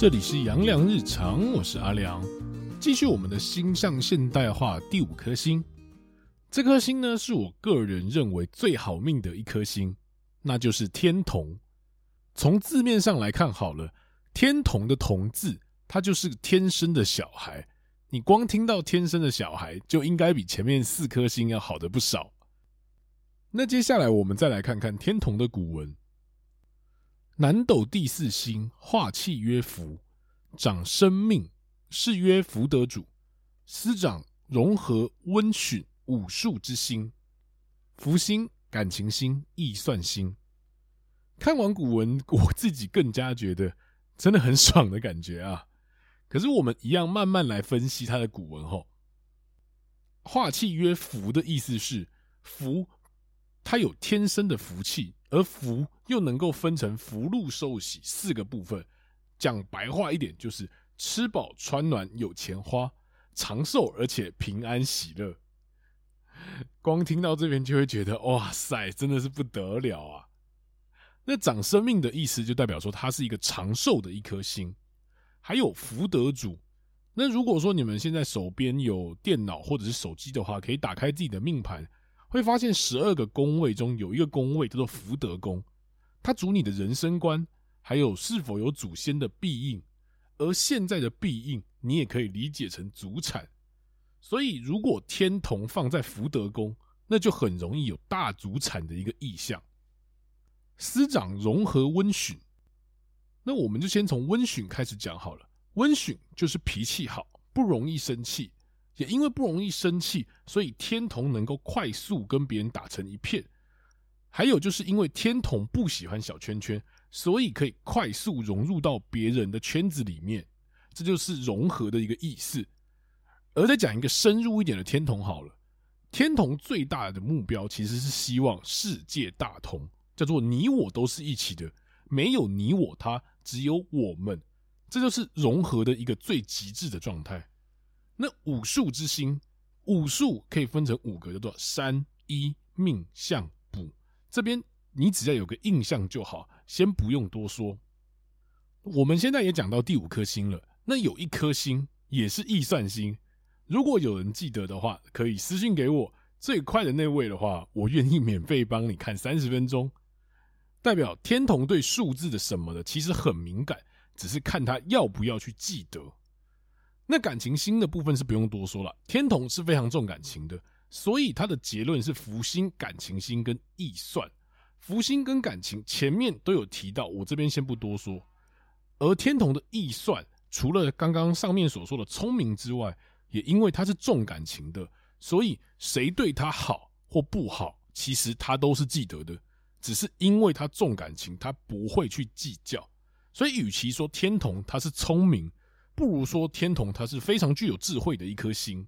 这里是阳良日常，我是阿良，继续我们的星象现代化第五颗星。这颗星呢，是我个人认为最好命的一颗星，那就是天同。从字面上来看，好了，天同的“同”字，它就是天生的小孩。你光听到天生的小孩，就应该比前面四颗星要好得不少。那接下来我们再来看看天同的古文。南斗第四星，化气曰福，长生命，是曰福德主。司长融合温煦武术之心，福星、感情星、易算星。看完古文，我自己更加觉得真的很爽的感觉啊！可是我们一样慢慢来分析他的古文吼。化气曰福的意思是福，它有天生的福气。而福又能够分成福禄寿喜四个部分，讲白话一点就是吃饱穿暖有钱花，长寿而且平安喜乐。光听到这边就会觉得哇塞，真的是不得了啊！那长生命的意思就代表说它是一个长寿的一颗星，还有福德主。那如果说你们现在手边有电脑或者是手机的话，可以打开自己的命盘。会发现十二个宫位中有一个宫位叫做福德宫，它主你的人生观，还有是否有祖先的庇应。而现在的庇应，你也可以理解成祖产。所以，如果天同放在福德宫，那就很容易有大祖产的一个意象。司长融合温驯，那我们就先从温驯开始讲好了。温驯就是脾气好，不容易生气。也因为不容易生气，所以天同能够快速跟别人打成一片。还有就是因为天同不喜欢小圈圈，所以可以快速融入到别人的圈子里面。这就是融合的一个意思。而再讲一个深入一点的天同好了，天同最大的目标其实是希望世界大同，叫做你我都是一起的，没有你我他，只有我们。这就是融合的一个最极致的状态。那五术之星，五术可以分成五个，叫做山、一、命、相、卜。这边你只要有个印象就好，先不用多说。我们现在也讲到第五颗星了，那有一颗星也是易算星。如果有人记得的话，可以私信给我。最快的那位的话，我愿意免费帮你看三十分钟。代表天同对数字的什么的，其实很敏感，只是看他要不要去记得。那感情星的部分是不用多说了，天同是非常重感情的，所以他的结论是福星、感情星跟易算。福星跟感情前面都有提到，我这边先不多说。而天同的易算，除了刚刚上面所说的聪明之外，也因为他是重感情的，所以谁对他好或不好，其实他都是记得的，只是因为他重感情，他不会去计较。所以，与其说天同他是聪明。不如说天同，它是非常具有智慧的一颗星。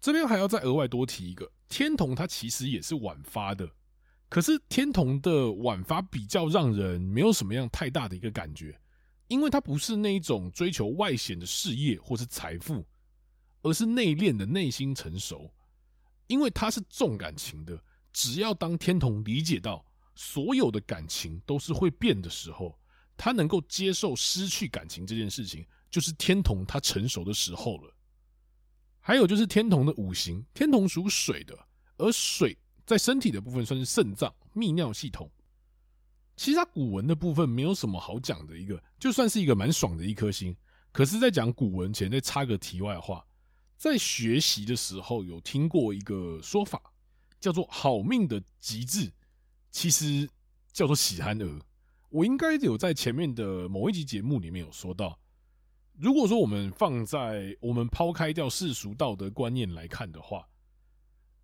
这边还要再额外多提一个，天同它其实也是晚发的，可是天同的晚发比较让人没有什么样太大的一个感觉，因为它不是那一种追求外显的事业或是财富，而是内敛的内心成熟。因为它是重感情的，只要当天同理解到所有的感情都是会变的时候。他能够接受失去感情这件事情，就是天同他成熟的时候了。还有就是天同的五行，天同属水的，而水在身体的部分算是肾脏、泌尿系统。其实他古文的部分没有什么好讲的一个，就算是一个蛮爽的一颗星。可是，在讲古文前，再插个题外话，在学习的时候有听过一个说法，叫做“好命的极致”，其实叫做喜憨儿。我应该有在前面的某一集节目里面有说到，如果说我们放在我们抛开掉世俗道德观念来看的话，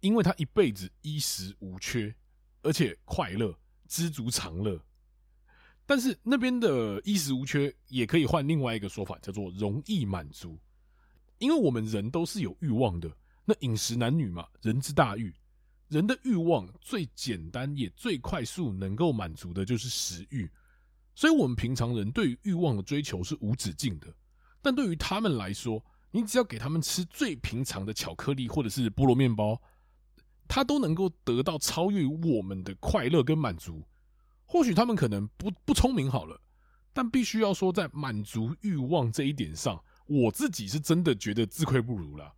因为他一辈子衣食无缺，而且快乐、知足常乐。但是那边的衣食无缺也可以换另外一个说法，叫做容易满足。因为我们人都是有欲望的，那饮食男女嘛，人之大欲。人的欲望最简单也最快速能够满足的就是食欲，所以我们平常人对于欲望的追求是无止境的。但对于他们来说，你只要给他们吃最平常的巧克力或者是菠萝面包，他都能够得到超越我们的快乐跟满足。或许他们可能不 不聪明好了，但必须要说，在满足欲望这一点上，我自己是真的觉得自愧不如了。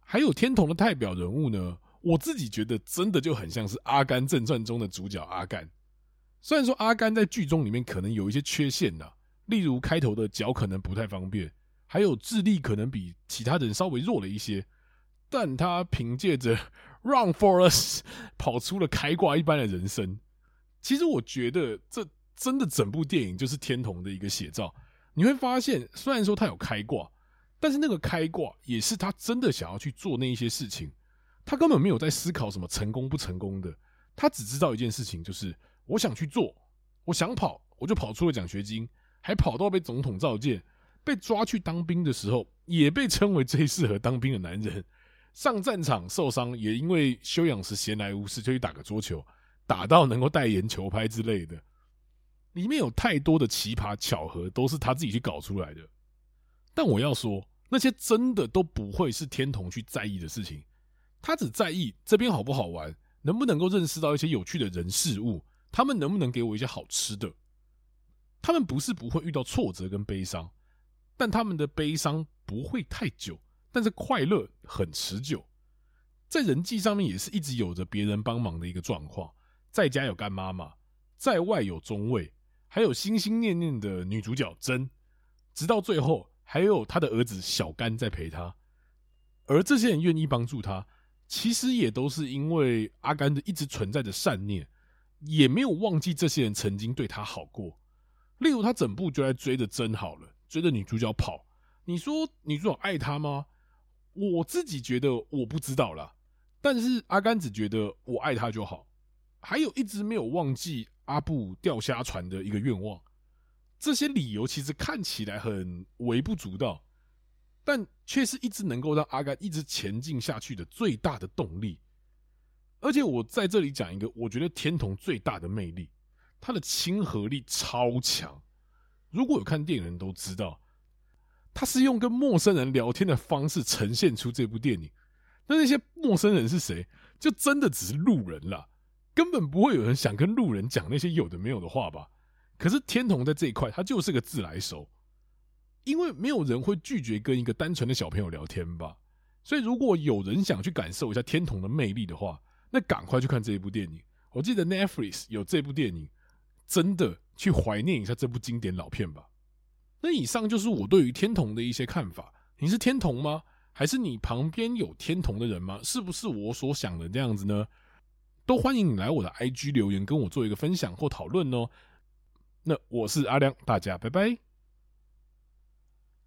还有天童的代表人物呢，我自己觉得真的就很像是《阿甘正传》中的主角阿甘。虽然说阿甘在剧中里面可能有一些缺陷呐，例如开头的脚可能不太方便，还有智力可能比其他人稍微弱了一些，但他凭借着 Run for us 跑出了开挂一般的人生。其实我觉得这。真的，整部电影就是天童的一个写照。你会发现，虽然说他有开挂，但是那个开挂也是他真的想要去做那一些事情。他根本没有在思考什么成功不成功的，他只知道一件事情，就是我想去做，我想跑，我就跑出了奖学金，还跑到被总统召见，被抓去当兵的时候，也被称为最适合当兵的男人。上战场受伤，也因为休养时闲来无事，就去打个桌球，打到能够代言球拍之类的。里面有太多的奇葩巧合，都是他自己去搞出来的。但我要说，那些真的都不会是天童去在意的事情。他只在意这边好不好玩，能不能够认识到一些有趣的人事物，他们能不能给我一些好吃的。他们不是不会遇到挫折跟悲伤，但他们的悲伤不会太久，但是快乐很持久。在人际上面也是一直有着别人帮忙的一个状况，在家有干妈妈，在外有中尉。还有心心念念的女主角真，直到最后还有他的儿子小甘在陪他，而这些人愿意帮助他，其实也都是因为阿甘的一直存在的善念，也没有忘记这些人曾经对他好过。例如，他整部就在追着真好了，追着女主角跑。你说女主角爱他吗？我自己觉得我不知道啦，但是阿甘只觉得我爱他就好，还有一直没有忘记。阿布钓虾船的一个愿望，这些理由其实看起来很微不足道，但却是一直能够让阿甘一直前进下去的最大的动力。而且我在这里讲一个，我觉得天童最大的魅力，他的亲和力超强。如果有看电影的人都知道，他是用跟陌生人聊天的方式呈现出这部电影。那那些陌生人是谁？就真的只是路人了。根本不会有人想跟路人讲那些有的没有的话吧？可是天童在这一块，他就是个自来熟，因为没有人会拒绝跟一个单纯的小朋友聊天吧。所以如果有人想去感受一下天童的魅力的话，那赶快去看这一部电影。我记得 Netflix 有这部电影，真的去怀念一下这部经典老片吧。那以上就是我对于天童的一些看法。你是天童吗？还是你旁边有天童的人吗？是不是我所想的这样子呢？都欢迎你来我的 IG 留言，跟我做一个分享或讨论哦。那我是阿亮，大家拜拜。